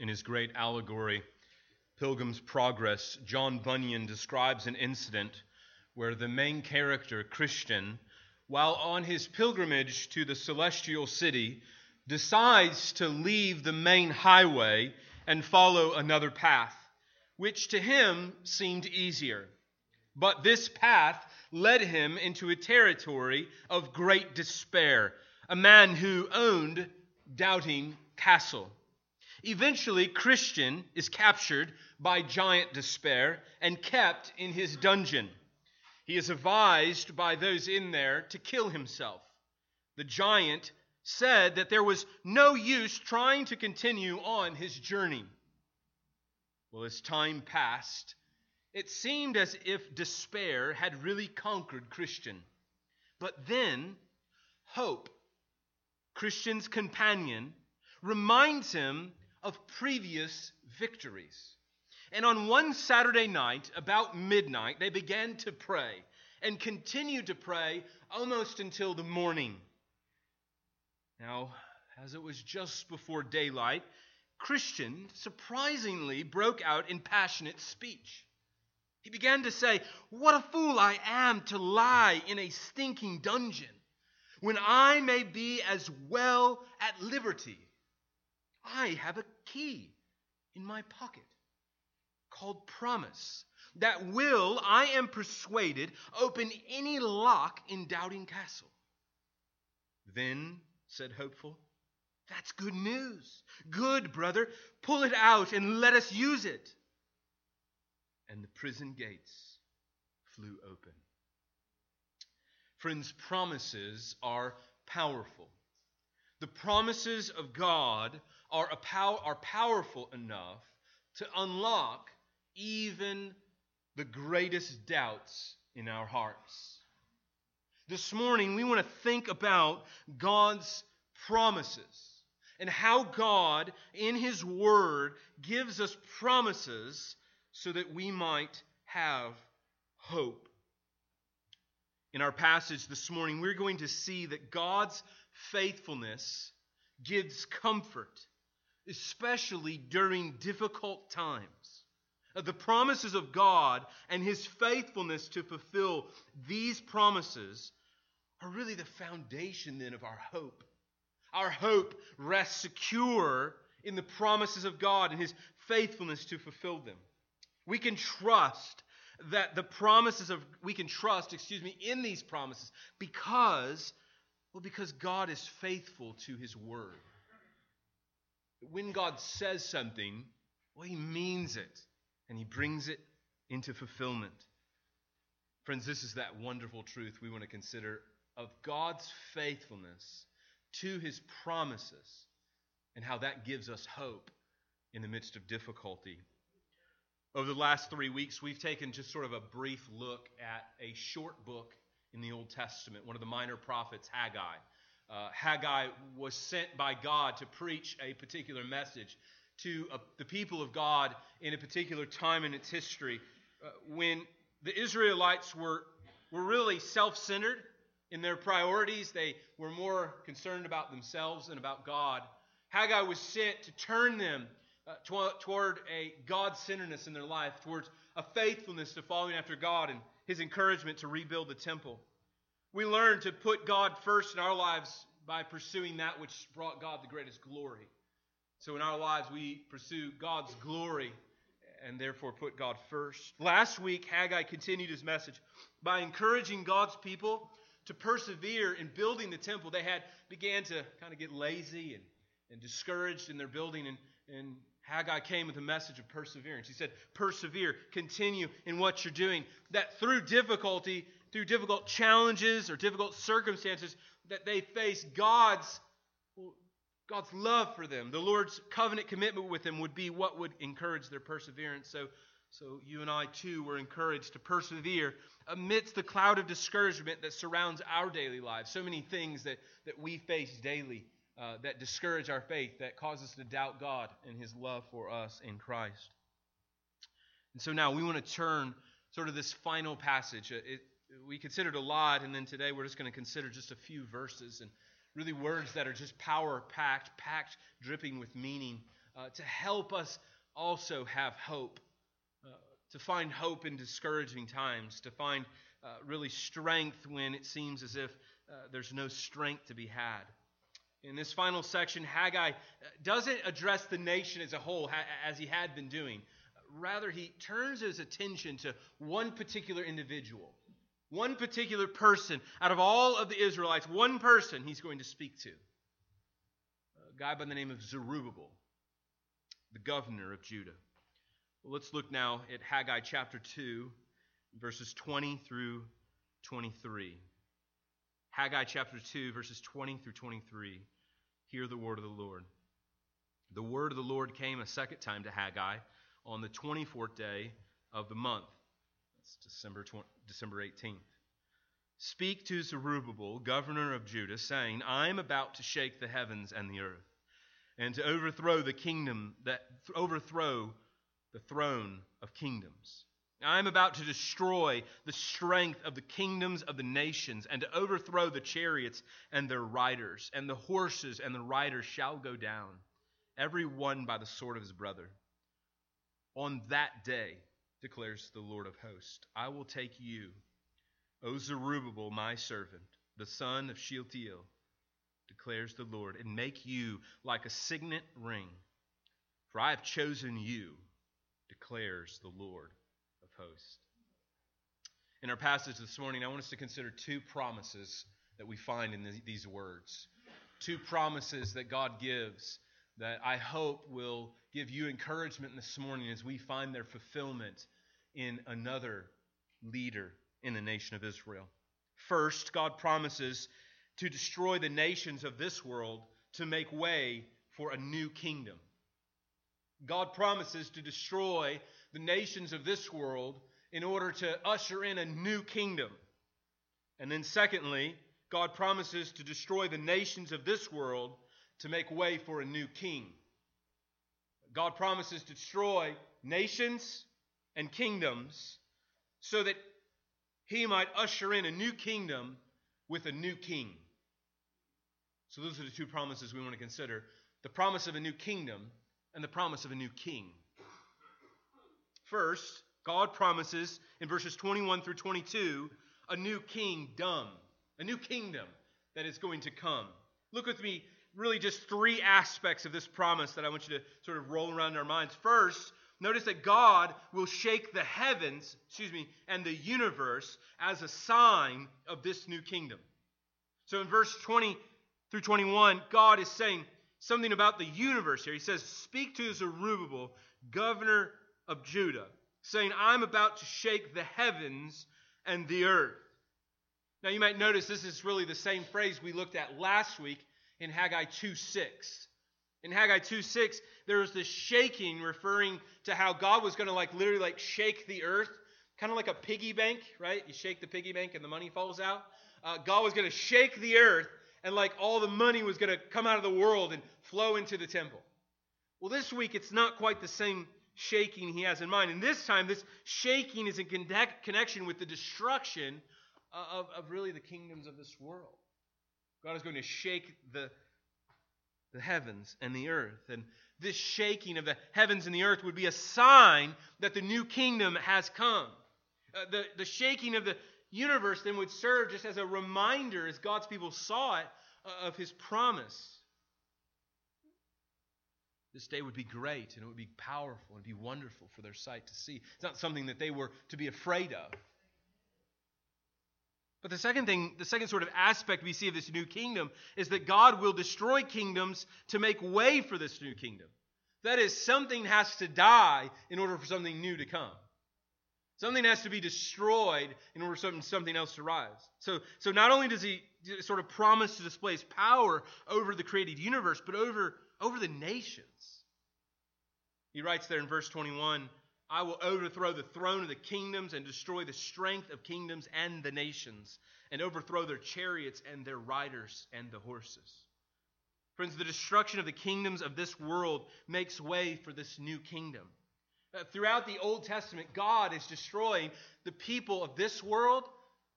in his great allegory, Pilgrim's Progress, John Bunyan describes an incident where the main character, Christian, while on his pilgrimage to the celestial city, decides to leave the main highway and follow another path, which to him seemed easier. But this path led him into a territory of great despair, a man who owned Doubting Castle. Eventually, Christian is captured by giant despair and kept in his dungeon. He is advised by those in there to kill himself. The giant said that there was no use trying to continue on his journey. Well, as time passed, it seemed as if despair had really conquered Christian. But then, hope, Christian's companion, reminds him of previous victories. And on one Saturday night, about midnight, they began to pray and continued to pray almost until the morning. Now, as it was just before daylight, Christian surprisingly broke out in passionate speech. He began to say, What a fool I am to lie in a stinking dungeon when I may be as well at liberty. I have a key in my pocket called promise that will, I am persuaded, open any lock in Doubting Castle. Then, said Hopeful, that's good news. Good, brother. Pull it out and let us use it. And the prison gates flew open. Friends, promises are powerful. The promises of God are, pow- are powerful enough to unlock even the greatest doubts in our hearts. This morning, we want to think about God's promises and how God, in His Word, gives us promises so that we might have hope. In our passage this morning, we're going to see that God's faithfulness gives comfort, especially during difficult times. Uh, the promises of God and His faithfulness to fulfill these promises are really the foundation then of our hope. Our hope rests secure in the promises of God and His faithfulness to fulfill them. We can trust that the promises of, we can trust, excuse me, in these promises because, well, because God is faithful to His word. When God says something, well, He means it and He brings it into fulfillment. Friends, this is that wonderful truth we want to consider of God's faithfulness to His promises and how that gives us hope in the midst of difficulty. Over the last three weeks, we've taken just sort of a brief look at a short book in the Old Testament, one of the minor prophets, Haggai. Uh, Haggai was sent by God to preach a particular message to uh, the people of God in a particular time in its history uh, when the Israelites were, were really self centered in their priorities. They were more concerned about themselves than about God. Haggai was sent to turn them uh, tw- toward a God centeredness in their life, towards a faithfulness to following after God and his encouragement to rebuild the temple. We learn to put God first in our lives by pursuing that which brought God the greatest glory. So in our lives, we pursue God's glory and therefore put God first. Last week, Haggai continued his message by encouraging God's people to persevere in building the temple. They had began to kind of get lazy and, and discouraged in their building, and, and Haggai came with a message of perseverance. He said, Persevere, continue in what you're doing. That through difficulty, through difficult challenges or difficult circumstances that they face, God's, God's love for them, the Lord's covenant commitment with them would be what would encourage their perseverance. So, so you and I too were encouraged to persevere amidst the cloud of discouragement that surrounds our daily lives. So many things that, that we face daily uh, that discourage our faith, that cause us to doubt God and His love for us in Christ. And so now we want to turn sort of this final passage. It, we considered a lot, and then today we're just going to consider just a few verses and really words that are just power packed, packed, dripping with meaning. uh, to help us also have hope, uh, to find hope in discouraging times, to find uh, really strength when it seems as if uh, there's no strength to be had. In this final section, Haggai uh, doesn't address the nation as a whole as he had been doing. Rather, he turns his attention to one particular individual, one particular person out of all of the Israelites, one person he's going to speak to. A guy by the name of Zerubbabel, the governor of Judah. Well, let's look now at Haggai chapter 2, verses 20 through 23. Haggai chapter 2, verses 20 through 23. Hear the word of the Lord. The word of the Lord came a second time to Haggai on the 24th day of the month. That's December, 20, December 18th. Speak to Zerubbabel, governor of Judah, saying, I am about to shake the heavens and the earth, and to overthrow the kingdom that overthrow the throne of kingdoms I am about to destroy the strength of the kingdoms of the nations and to overthrow the chariots and their riders, and the horses and the riders shall go down, every one by the sword of his brother. On that day, declares the Lord of hosts, I will take you, O Zerubbabel, my servant, the son of Shealtiel, declares the Lord, and make you like a signet ring. For I have chosen you, declares the Lord of hosts. In our passage this morning, I want us to consider two promises that we find in these words. Two promises that God gives that I hope will give you encouragement this morning as we find their fulfillment in another leader in the nation of Israel. First, God promises to destroy the nations of this world to make way for a new kingdom. God promises to destroy the nations of this world in order to usher in a new kingdom. And then, secondly, God promises to destroy the nations of this world to make way for a new king. God promises to destroy nations and kingdoms so that he might usher in a new kingdom with a new king. So, those are the two promises we want to consider the promise of a new kingdom and the promise of a new king. First, God promises in verses 21 through 22 a new kingdom, a new kingdom that is going to come. Look with me, really just three aspects of this promise that I want you to sort of roll around in our minds. First, notice that God will shake the heavens, excuse me, and the universe as a sign of this new kingdom. So in verse 20 through 21, God is saying something about the universe here. He says, Speak to Zerubbabel, governor of Judah, saying, I'm about to shake the heavens and the earth. Now, you might notice this is really the same phrase we looked at last week in Haggai 2 6. In Haggai 2 6, there was this shaking referring to how God was going to like literally like shake the earth, kind of like a piggy bank, right? You shake the piggy bank and the money falls out. Uh, God was going to shake the earth and like all the money was going to come out of the world and flow into the temple. Well, this week it's not quite the same shaking he has in mind. And this time, this shaking is in connection with the destruction of, of really the kingdoms of this world. God is going to shake the, the heavens and the earth. And this shaking of the heavens and the earth would be a sign that the new kingdom has come. Uh, the, the shaking of the universe then would serve just as a reminder, as God's people saw it, uh, of his promise this day would be great and it would be powerful and be wonderful for their sight to see. It's not something that they were to be afraid of. But the second thing, the second sort of aspect we see of this new kingdom is that God will destroy kingdoms to make way for this new kingdom. That is, something has to die in order for something new to come. Something has to be destroyed in order for something, something else to rise. So, so not only does he sort of promise to display his power over the created universe, but over over the nations. He writes there in verse 21 I will overthrow the throne of the kingdoms and destroy the strength of kingdoms and the nations, and overthrow their chariots and their riders and the horses. Friends, the destruction of the kingdoms of this world makes way for this new kingdom. Uh, throughout the Old Testament, God is destroying the people of this world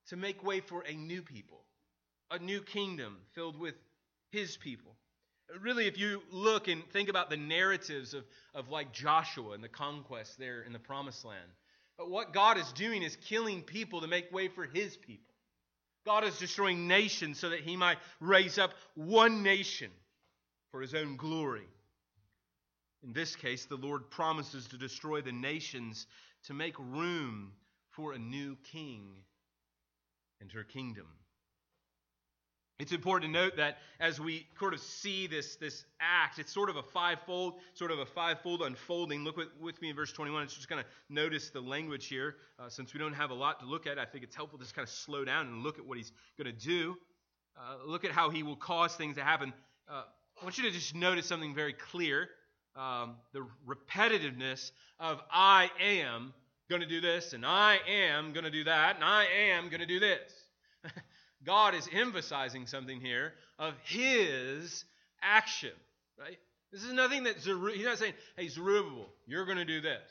to make way for a new people, a new kingdom filled with his people. Really, if you look and think about the narratives of, of like Joshua and the conquest there in the promised land, but what God is doing is killing people to make way for his people. God is destroying nations so that he might raise up one nation for his own glory. In this case, the Lord promises to destroy the nations to make room for a new king and her kingdom. It's important to note that as we sort of see this, this act, it's sort of a fivefold, sort of a fivefold unfolding. Look with, with me in verse 21. It's just going to notice the language here. Uh, since we don't have a lot to look at, I think it's helpful to just kind of slow down and look at what he's going to do. Uh, look at how he will cause things to happen. Uh, I want you to just notice something very clear. Um, the repetitiveness of I am going to do this, and I am going to do that, and I am going to do this. God is emphasizing something here of his action, right? This is nothing that Zeru- he's not saying, hey, Zerubbabel, you're going to do this.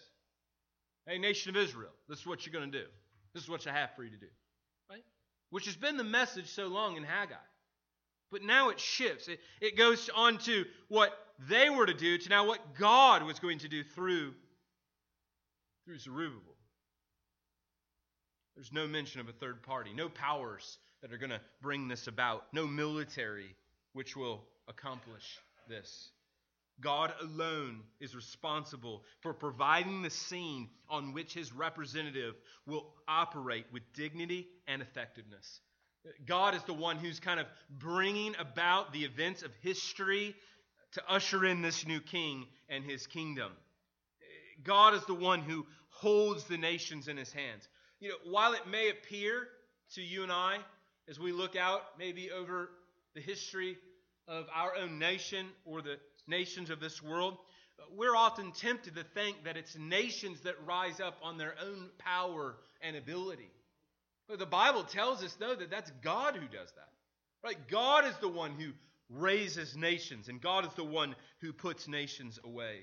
Hey, nation of Israel, this is what you're going to do. This is what I have for you to do, right? Which has been the message so long in Haggai. But now it shifts. It, it goes on to what they were to do to now what God was going to do through, through Zerubbabel. There's no mention of a third party, no powers that are going to bring this about, no military which will accomplish this. God alone is responsible for providing the scene on which his representative will operate with dignity and effectiveness. God is the one who's kind of bringing about the events of history to usher in this new king and his kingdom. God is the one who holds the nations in his hands. You know, while it may appear to you and I as we look out maybe over the history of our own nation or the nations of this world, we're often tempted to think that it's nations that rise up on their own power and ability. But the Bible tells us, though, that that's God who does that. Right? God is the one who raises nations, and God is the one who puts nations away.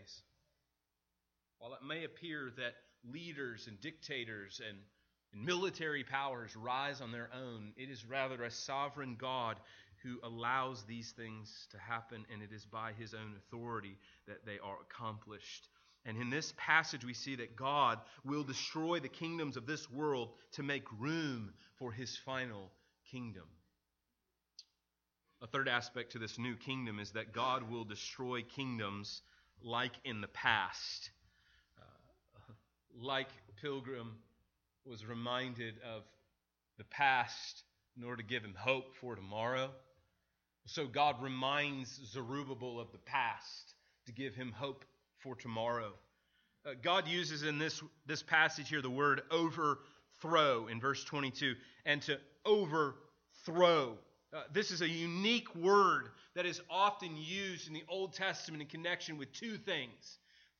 While it may appear that leaders and dictators and and military powers rise on their own. It is rather a sovereign God who allows these things to happen, and it is by his own authority that they are accomplished. And in this passage, we see that God will destroy the kingdoms of this world to make room for his final kingdom. A third aspect to this new kingdom is that God will destroy kingdoms like in the past. Uh, like Pilgrim was reminded of the past in order to give him hope for tomorrow. So God reminds Zerubbabel of the past to give him hope for tomorrow. Uh, God uses in this, this passage here the word overthrow in verse 22 and to overthrow. Uh, this is a unique word that is often used in the Old Testament in connection with two things.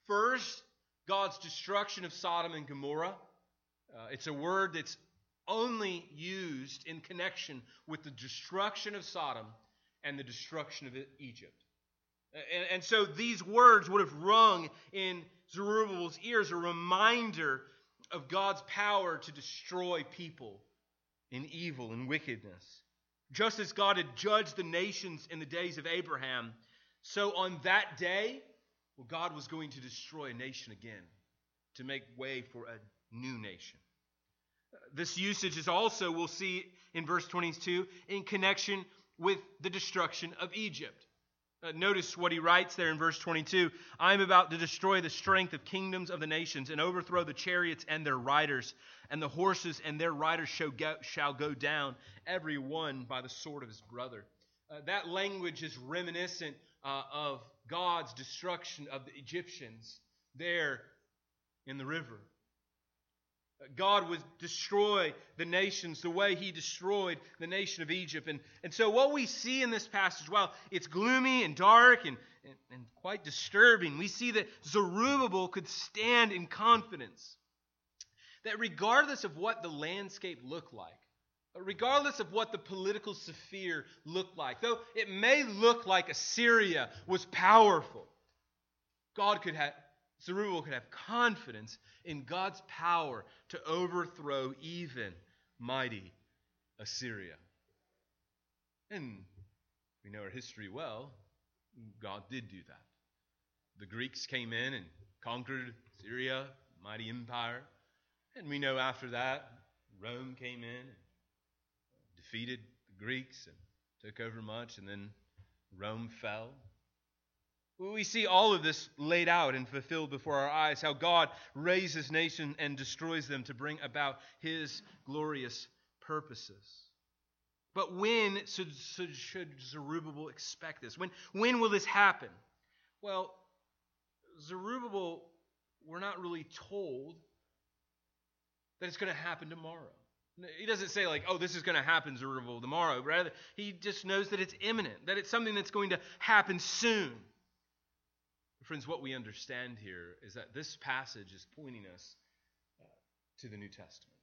First, God's destruction of Sodom and Gomorrah. Uh, it's a word that's only used in connection with the destruction of Sodom and the destruction of Egypt. And, and so these words would have rung in Zerubbabel's ears a reminder of God's power to destroy people in evil and wickedness. Just as God had judged the nations in the days of Abraham, so on that day, well, God was going to destroy a nation again to make way for a new nation. This usage is also, we'll see in verse 22, in connection with the destruction of Egypt. Uh, notice what he writes there in verse 22 I am about to destroy the strength of kingdoms of the nations and overthrow the chariots and their riders, and the horses and their riders shall go, shall go down, every one by the sword of his brother. Uh, that language is reminiscent uh, of God's destruction of the Egyptians there in the river. God would destroy the nations the way he destroyed the nation of Egypt. And, and so, what we see in this passage, while it's gloomy and dark and, and, and quite disturbing, we see that Zerubbabel could stand in confidence. That regardless of what the landscape looked like, regardless of what the political sphere looked like, though it may look like Assyria was powerful, God could have, Zerubbabel could have confidence in God's power to overthrow even mighty Assyria. And we know our history well. God did do that. The Greeks came in and conquered Syria, mighty empire. And we know after that, Rome came in and defeated the Greeks and took over much, and then Rome fell. We see all of this laid out and fulfilled before our eyes how God raises nations and destroys them to bring about his glorious purposes. But when should, should, Zerubbabel expect this? When, when will this happen? Well, Zerubbabel, we're not really told that it's going to happen tomorrow. He doesn't say, like, oh, this is going to happen, Zerubbabel, tomorrow. Rather, he just knows that it's imminent, that it's something that's going to happen soon. Friends, what we understand here is that this passage is pointing us uh, to the New Testament.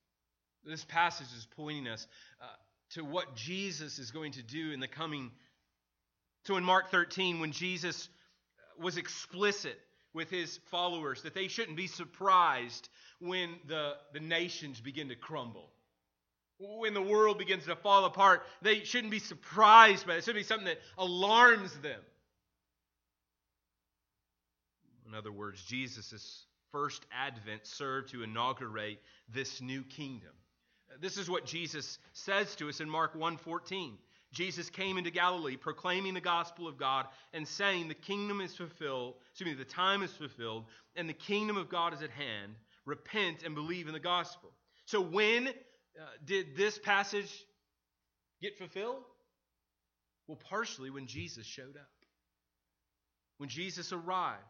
This passage is pointing us uh, to what Jesus is going to do in the coming. So in Mark 13, when Jesus was explicit with his followers that they shouldn't be surprised when the, the nations begin to crumble. When the world begins to fall apart, they shouldn't be surprised by it. It should be something that alarms them. In other words, Jesus' first advent served to inaugurate this new kingdom. This is what Jesus says to us in Mark 1:14. Jesus came into Galilee proclaiming the gospel of God and saying the kingdom is fulfilled, excuse me, the time is fulfilled and the kingdom of God is at hand. Repent and believe in the gospel. So when uh, did this passage get fulfilled? Well, partially when Jesus showed up. When Jesus arrived.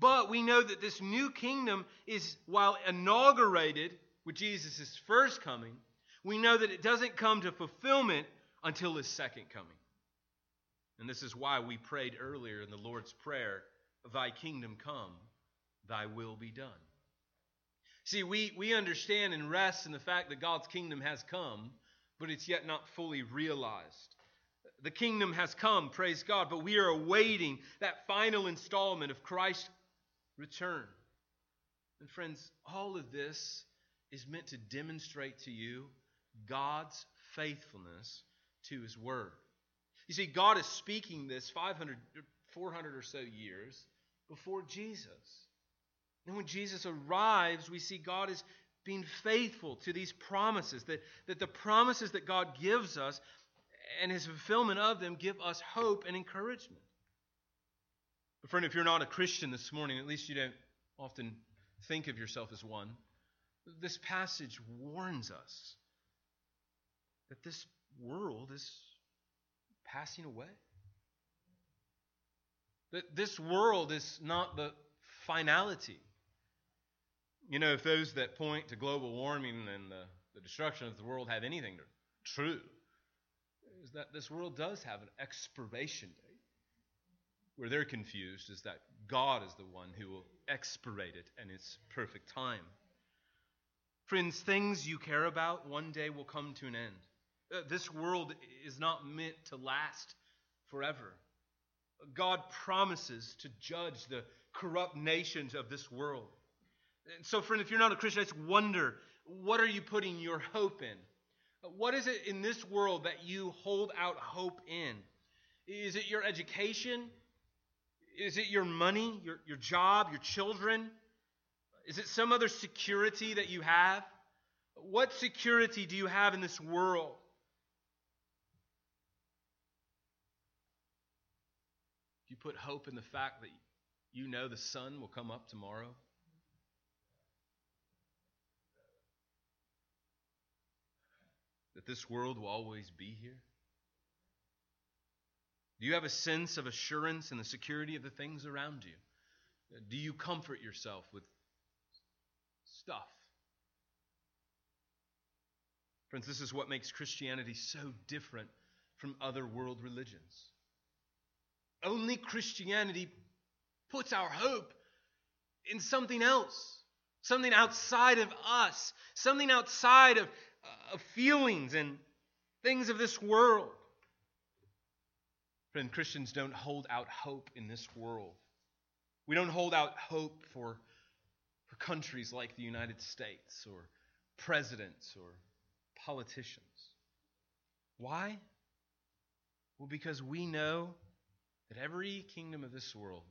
But we know that this new kingdom is, while inaugurated with Jesus' first coming, we know that it doesn't come to fulfillment until his second coming. And this is why we prayed earlier in the Lord's Prayer, Thy kingdom come, Thy will be done. See, we, we understand and rest in the fact that God's kingdom has come, but it's yet not fully realized. The kingdom has come, praise God, but we are awaiting that final installment of Christ's return. And friends, all of this is meant to demonstrate to you God's faithfulness to his word. You see, God is speaking this 500, 400 or so years before Jesus. And when Jesus arrives, we see God is being faithful to these promises, that, that the promises that God gives us and his fulfillment of them give us hope and encouragement. But, friend, if you're not a Christian this morning, at least you don't often think of yourself as one, this passage warns us that this world is passing away. That this world is not the finality. You know, if those that point to global warming and the, the destruction of the world have anything to, true, is that this world does have an expiration date. Where they're confused is that God is the one who will expirate it in its perfect time. Friends, things you care about one day will come to an end. Uh, this world is not meant to last forever. God promises to judge the corrupt nations of this world. And so, friend, if you're not a Christian, I just wonder what are you putting your hope in? What is it in this world that you hold out hope in? Is it your education? Is it your money, your, your job, your children? Is it some other security that you have? What security do you have in this world? Do you put hope in the fact that you know the sun will come up tomorrow? That this world will always be here? Do you have a sense of assurance in the security of the things around you? Do you comfort yourself with stuff? Friends, this is what makes Christianity so different from other world religions. Only Christianity puts our hope in something else, something outside of us, something outside of, uh, of feelings and things of this world. Friend, Christians don't hold out hope in this world. We don't hold out hope for, for countries like the United States or presidents or politicians. Why? Well, because we know that every kingdom of this world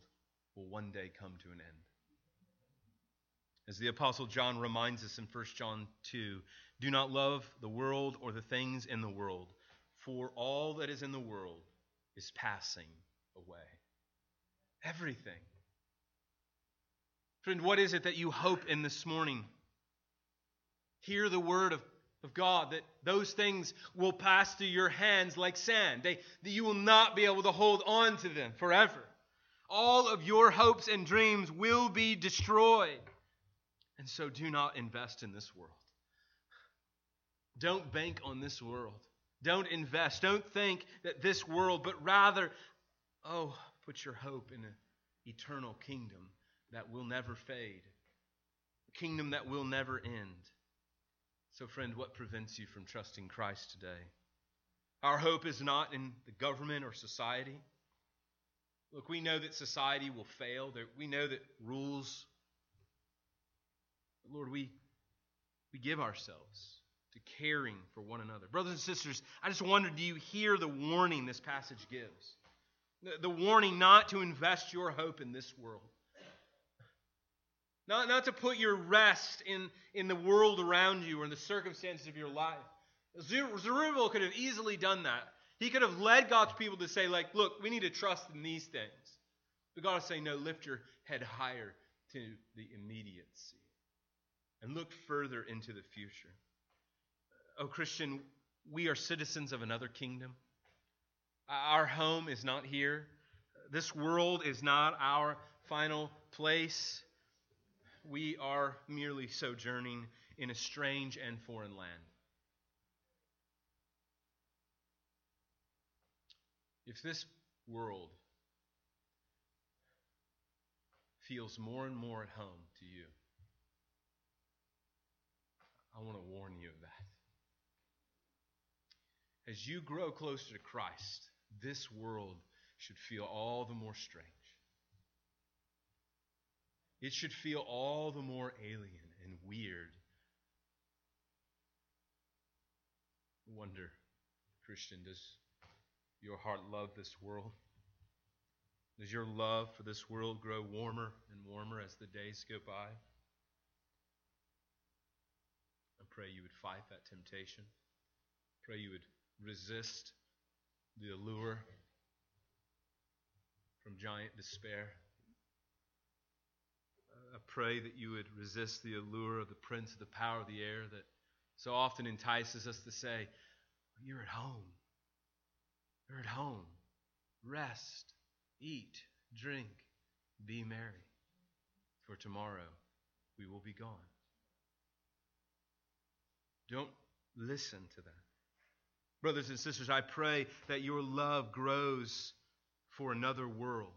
will one day come to an end. As the Apostle John reminds us in 1 John 2 do not love the world or the things in the world, for all that is in the world is passing away. Everything. Friend, what is it that you hope in this morning? Hear the word of, of God that those things will pass through your hands like sand. They, that you will not be able to hold on to them forever. All of your hopes and dreams will be destroyed. And so do not invest in this world. Don't bank on this world. Don't invest. Don't think that this world, but rather, oh, put your hope in an eternal kingdom that will never fade, a kingdom that will never end. So, friend, what prevents you from trusting Christ today? Our hope is not in the government or society. Look, we know that society will fail. We know that rules Lord, we, we give ourselves to caring for one another. Brothers and sisters, I just wonder do you hear the warning this passage gives? The, the warning not to invest your hope in this world. Not, not to put your rest in, in the world around you or in the circumstances of your life. Zerubbabel could have easily done that. He could have led God's people to say, like, look, we need to trust in these things. But God is saying, no, lift your head higher to the immediacy and look further into the future. Oh, Christian, we are citizens of another kingdom. Our home is not here. This world is not our final place. We are merely sojourning in a strange and foreign land. If this world feels more and more at home to you, I want to warn you. As you grow closer to Christ, this world should feel all the more strange. It should feel all the more alien and weird. Wonder, Christian, does your heart love this world? Does your love for this world grow warmer and warmer as the days go by? I pray you would fight that temptation. Pray you would resist the allure from giant despair. I pray that you would resist the allure of the prince of the power of the air that so often entices us to say, You're at home. You're at home. Rest, eat, drink, be merry. For tomorrow we will be gone. Don't listen to that. Brothers and sisters, I pray that your love grows for another world.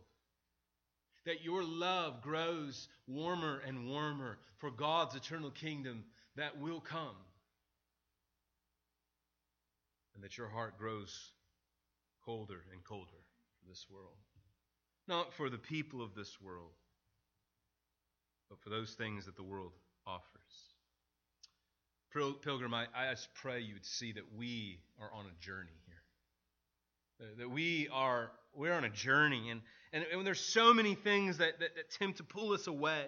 That your love grows warmer and warmer for God's eternal kingdom that will come. And that your heart grows colder and colder for this world. Not for the people of this world, but for those things that the world offers. Pilgrim, I, I just pray you would see that we are on a journey here. Uh, that we are we're on a journey, and, and, and there's so many things that, that, that tempt to pull us away.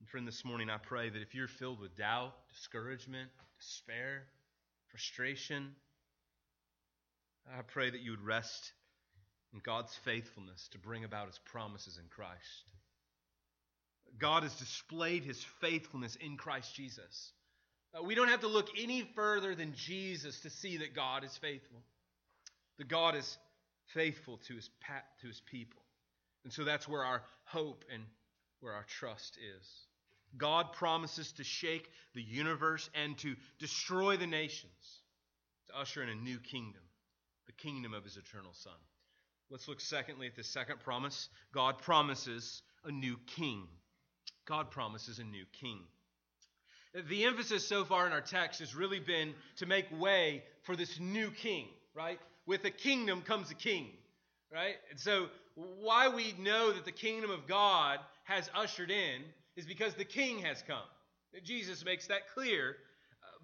And friend, this morning I pray that if you're filled with doubt, discouragement, despair, frustration, I pray that you would rest in God's faithfulness to bring about his promises in Christ. God has displayed his faithfulness in Christ Jesus. Uh, we don't have to look any further than Jesus to see that God is faithful. That God is faithful to his, to his people. And so that's where our hope and where our trust is. God promises to shake the universe and to destroy the nations, to usher in a new kingdom, the kingdom of his eternal Son. Let's look secondly at the second promise. God promises a new king. God promises a new king. The emphasis so far in our text has really been to make way for this new king, right? With a kingdom comes a king, right? And so, why we know that the kingdom of God has ushered in is because the king has come. Jesus makes that clear.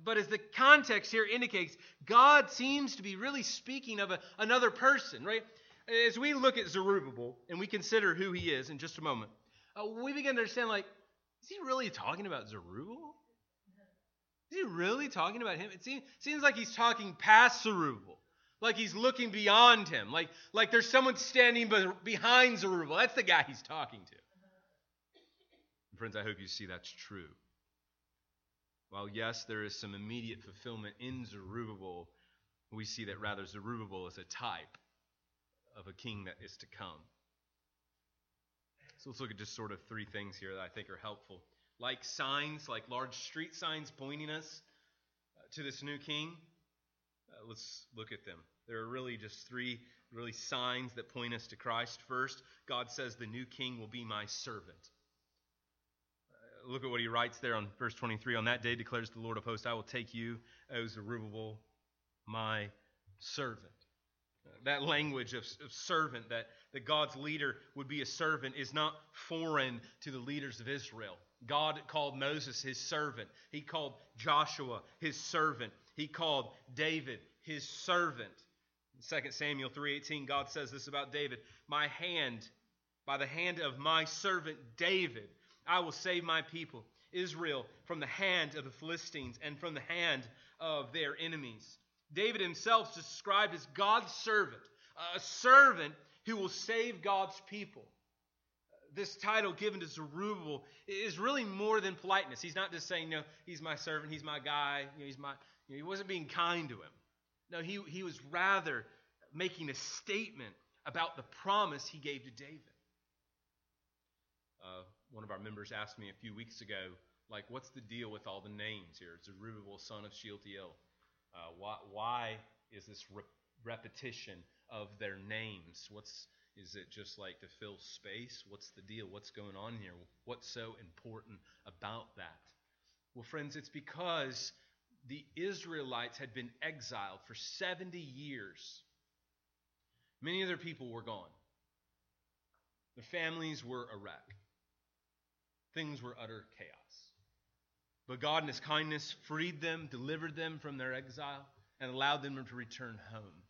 but as the context here indicates, God seems to be really speaking of a, another person, right? As we look at Zerubbabel and we consider who he is in just a moment, uh, we begin to understand like, is he really talking about Zerubbabel? Is he really talking about him? It seems, seems like he's talking past Zerubbabel, like he's looking beyond him, like, like there's someone standing behind Zerubbabel. That's the guy he's talking to. Friends, I hope you see that's true. While, yes, there is some immediate fulfillment in Zerubbabel, we see that rather Zerubbabel is a type of a king that is to come. So let's look at just sort of three things here that I think are helpful. Like signs, like large street signs pointing us uh, to this new king, uh, let's look at them. There are really just three really signs that point us to Christ. First, God says the new king will be my servant look at what he writes there on verse 23. On that day declares the Lord of hosts, I will take you, O Zerubbabel, my servant. That language of, of, servant, that, that God's leader would be a servant, is not foreign to the leaders of Israel. God called Moses his servant. He called Joshua his servant. He called David his servant. In 2 Samuel 3:18, God says this about David: My hand, by the hand of my servant David, I will save my people, Israel, from the hand of the Philistines and from the hand of their enemies. David himself is described as God's servant, a servant who will save God's people. This title given to Zerubbabel is really more than politeness. He's not just saying, no, he's my servant, he's my guy, you know, he's my, you know, he wasn't being kind to him. No, he, he was rather making a statement about the promise he gave to David. Uh, one of our members asked me a few weeks ago, like, what's the deal with all the names here? Zerubbabel, son of Shealtiel. Uh, why, why is this re- repetition of their names? What's is it just like to fill space? What's the deal? What's going on here? What's so important about that? Well, friends, it's because the Israelites had been exiled for 70 years. Many of their people were gone. Their families were a wreck things were utter chaos. But God, in His kindness, freed them, delivered them from their exile, and allowed them to return home.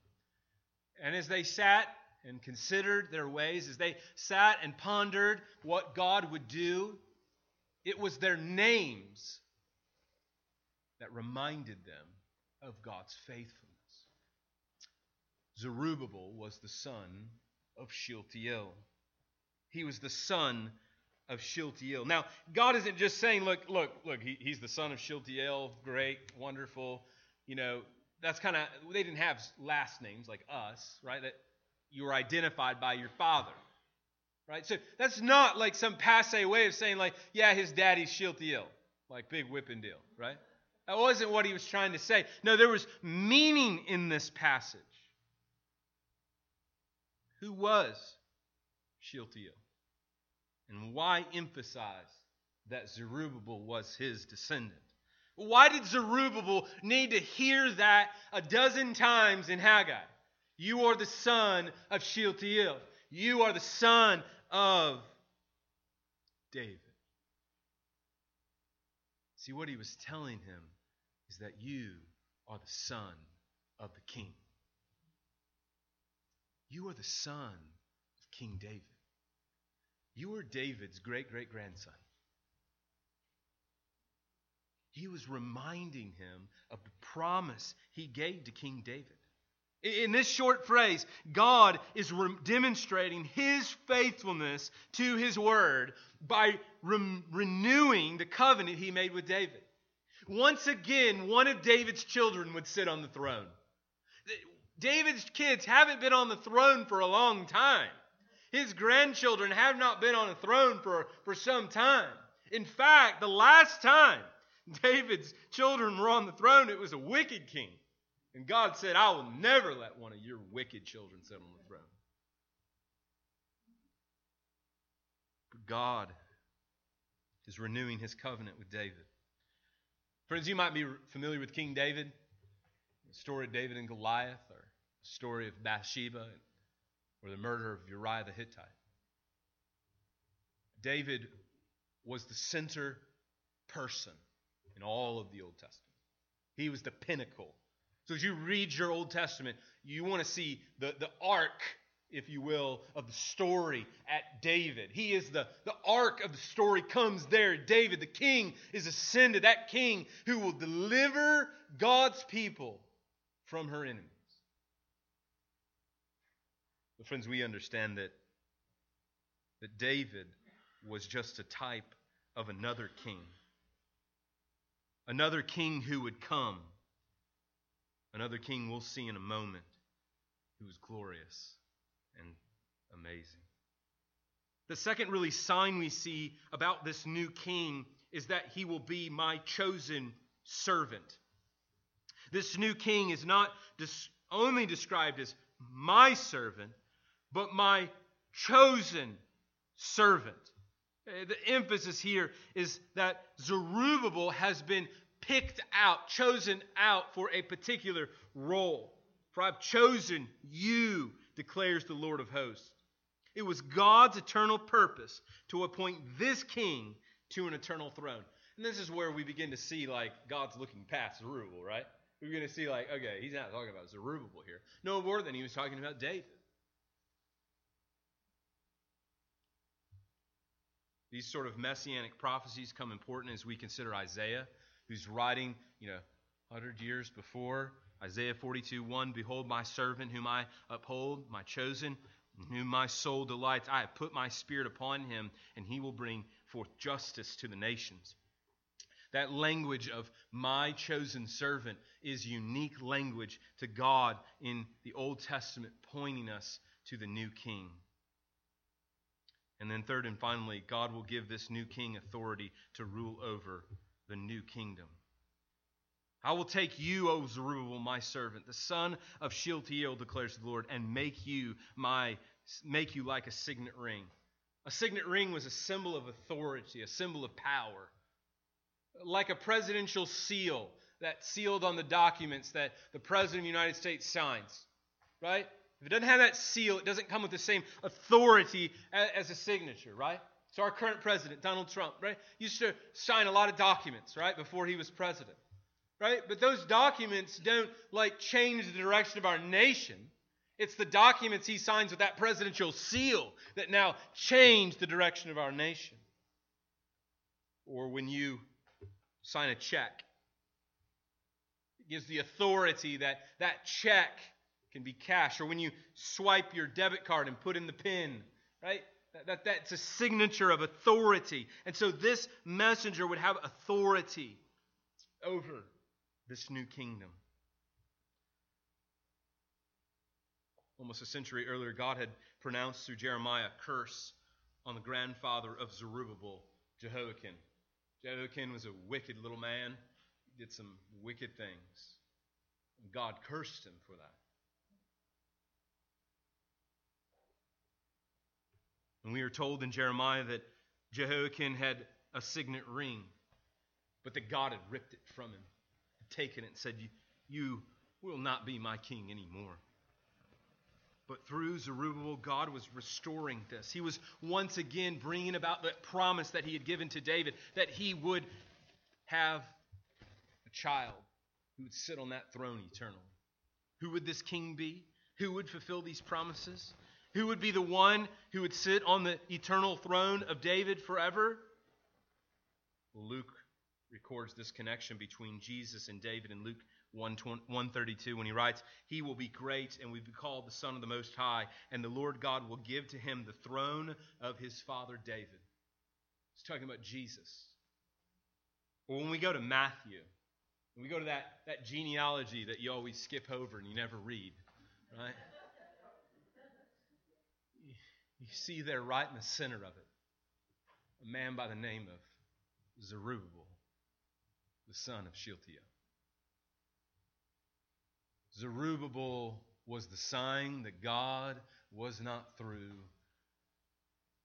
And as they sat and considered their ways, as they sat and pondered what God would do, it was their names that reminded them of God's faithfulness. Zerubbabel was the son of Shealtiel. He was the son of Shealtiel. Now, God isn't just saying, look, look, look, he, he's the son of Shealtiel, great, wonderful. You know, that's kind of, they didn't have last names like us, right? That you were identified by your father, right? So that's not like some passe way of saying, like, yeah, his daddy's Shealtiel, like big whipping deal, right? That wasn't what he was trying to say. No, there was meaning in this passage. Who was Shealtiel? And why emphasize that Zerubbabel was his descendant? Why did Zerubbabel need to hear that a dozen times in Haggai? You are the son of Shealtiel. You are the son of David. See, what he was telling him is that you are the son of the king. You are the son of King David. You were David's great great grandson. He was reminding him of the promise he gave to King David. In this short phrase, God is re- demonstrating his faithfulness to his word by re- renewing the covenant he made with David. Once again, one of David's children would sit on the throne. David's kids haven't been on the throne for a long time. His grandchildren have not been on a throne for, for some time. In fact, the last time David's children were on the throne, it was a wicked king. And God said, I will never let one of your wicked children sit on the throne. But God is renewing his covenant with David. Friends, you might be familiar with King David, the story of David and Goliath, or the story of Bathsheba or the murder of Uriah the Hittite. David was the center person in all of the Old Testament. He was the pinnacle. So as you read your Old Testament, you want to see the, the arc, if you will, of the story at David. He is the, the arc of the story comes there. David, the king, is ascended. That king who will deliver God's people from her enemies. But friends, we understand that, that David was just a type of another king. Another king who would come. Another king we'll see in a moment who is glorious and amazing. The second really sign we see about this new king is that he will be my chosen servant. This new king is not only described as my servant, but my chosen servant. Uh, the emphasis here is that Zerubbabel has been picked out, chosen out for a particular role. For I've chosen you, declares the Lord of hosts. It was God's eternal purpose to appoint this king to an eternal throne. And this is where we begin to see, like, God's looking past Zerubbabel, right? We're going to see, like, okay, he's not talking about Zerubbabel here. No more than he was talking about David. These sort of messianic prophecies come important as we consider Isaiah, who's writing, you know, 100 years before. Isaiah 42 1 Behold, my servant whom I uphold, my chosen, whom my soul delights. I have put my spirit upon him, and he will bring forth justice to the nations. That language of my chosen servant is unique language to God in the Old Testament, pointing us to the new king. And then, third and finally, God will give this new king authority to rule over the new kingdom. I will take you, O Zerubbabel, my servant, the son of Shealtiel, declares the Lord, and make you my make you like a signet ring. A signet ring was a symbol of authority, a symbol of power. Like a presidential seal that sealed on the documents that the President of the United States signs. Right? If it doesn't have that seal, it doesn't come with the same authority as a signature, right? So our current president, Donald Trump, right, used to sign a lot of documents, right, before he was president, right? But those documents don't like change the direction of our nation. It's the documents he signs with that presidential seal that now change the direction of our nation. Or when you sign a check, it gives the authority that that check can be cash, or when you swipe your debit card and put in the PIN, right? That, that, that's a signature of authority. And so this messenger would have authority over this new kingdom. Almost a century earlier, God had pronounced through Jeremiah a curse on the grandfather of Zerubbabel, Jehoiakim. Jehoiakim was a wicked little man, he did some wicked things. God cursed him for that. And we are told in Jeremiah that Jehoiakim had a signet ring, but that God had ripped it from him, taken it, and said, You will not be my king anymore. But through Zerubbabel, God was restoring this. He was once again bringing about that promise that he had given to David that he would have a child who would sit on that throne eternally. Who would this king be? Who would fulfill these promises? Who would be the one who would sit on the eternal throne of David forever? Luke records this connection between Jesus and David in Luke 132 when he writes, He will be great and will be called the Son of the Most High, and the Lord God will give to him the throne of his father David. He's talking about Jesus. Or when we go to Matthew, we go to that, that genealogy that you always skip over and you never read, right? You see there right in the center of it a man by the name of Zerubbabel, the son of Shealtiel. Zerubbabel was the sign that God was not through,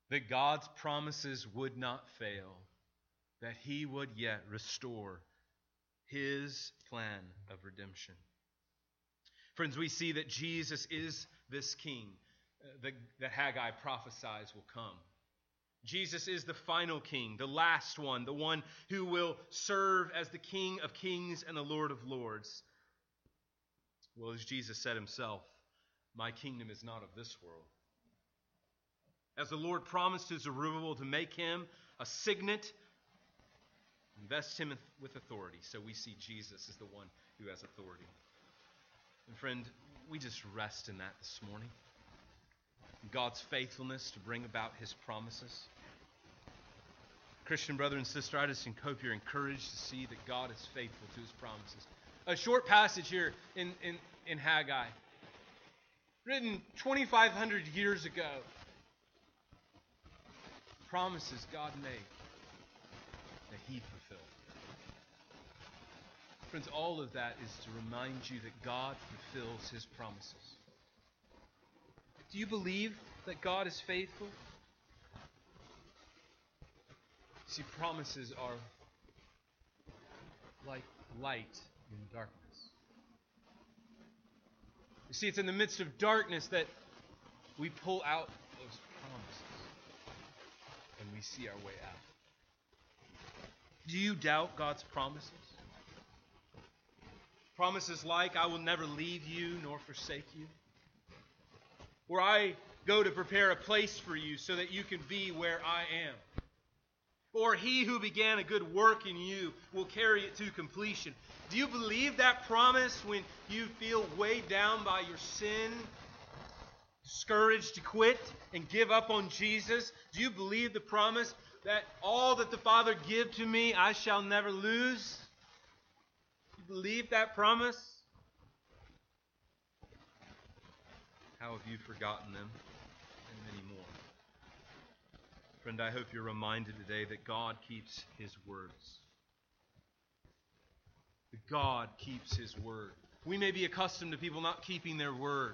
that God's promises would not fail, that he would yet restore his plan of redemption. Friends, we see that Jesus is this king that, that Haggai prophesies will come. Jesus is the final king, the last one, the one who will serve as the King of kings and the Lord of lords. Well, as Jesus said himself, my kingdom is not of this world. As the Lord promised to Zerubbabel to make him a signet, invest him with authority. So we see Jesus is the one who has authority. And friend, we just rest in that this morning. God's faithfulness to bring about his promises. Christian brother and sister, I just hope you're encouraged to see that God is faithful to his promises. A short passage here in, in, in Haggai, written 2,500 years ago. Promises God made that he fulfilled. Friends, all of that is to remind you that God fulfills his promises. Do you believe that God is faithful? See, promises are like light in darkness. You see, it's in the midst of darkness that we pull out those promises and we see our way out. Do you doubt God's promises? Promises like, I will never leave you nor forsake you. Where I go to prepare a place for you so that you can be where I am. Or he who began a good work in you will carry it to completion. Do you believe that promise when you feel weighed down by your sin, discouraged to quit and give up on Jesus? Do you believe the promise that all that the Father give to me I shall never lose? You believe that promise? How have you forgotten them? And many more. Friend, I hope you're reminded today that God keeps his words. That God keeps his word. We may be accustomed to people not keeping their word,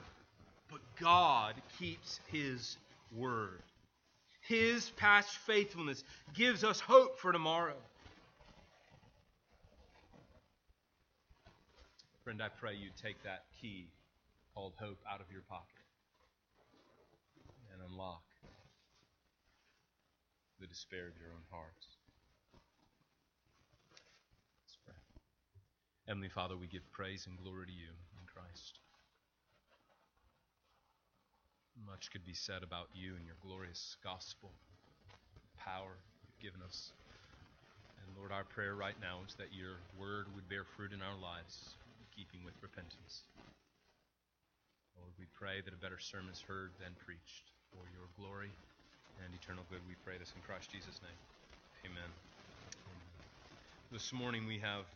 but God keeps his word. His past faithfulness gives us hope for tomorrow. Friend, I pray you take that key called hope out of your pocket unlock the despair of your own hearts. Let's pray. Heavenly Father, we give praise and glory to you in Christ. Much could be said about you and your glorious gospel power you've given us. And Lord, our prayer right now is that your word would bear fruit in our lives, in keeping with repentance. Lord, we pray that a better sermon is heard than preached for your glory and eternal good. We pray this in Christ Jesus' name. Amen. This morning we have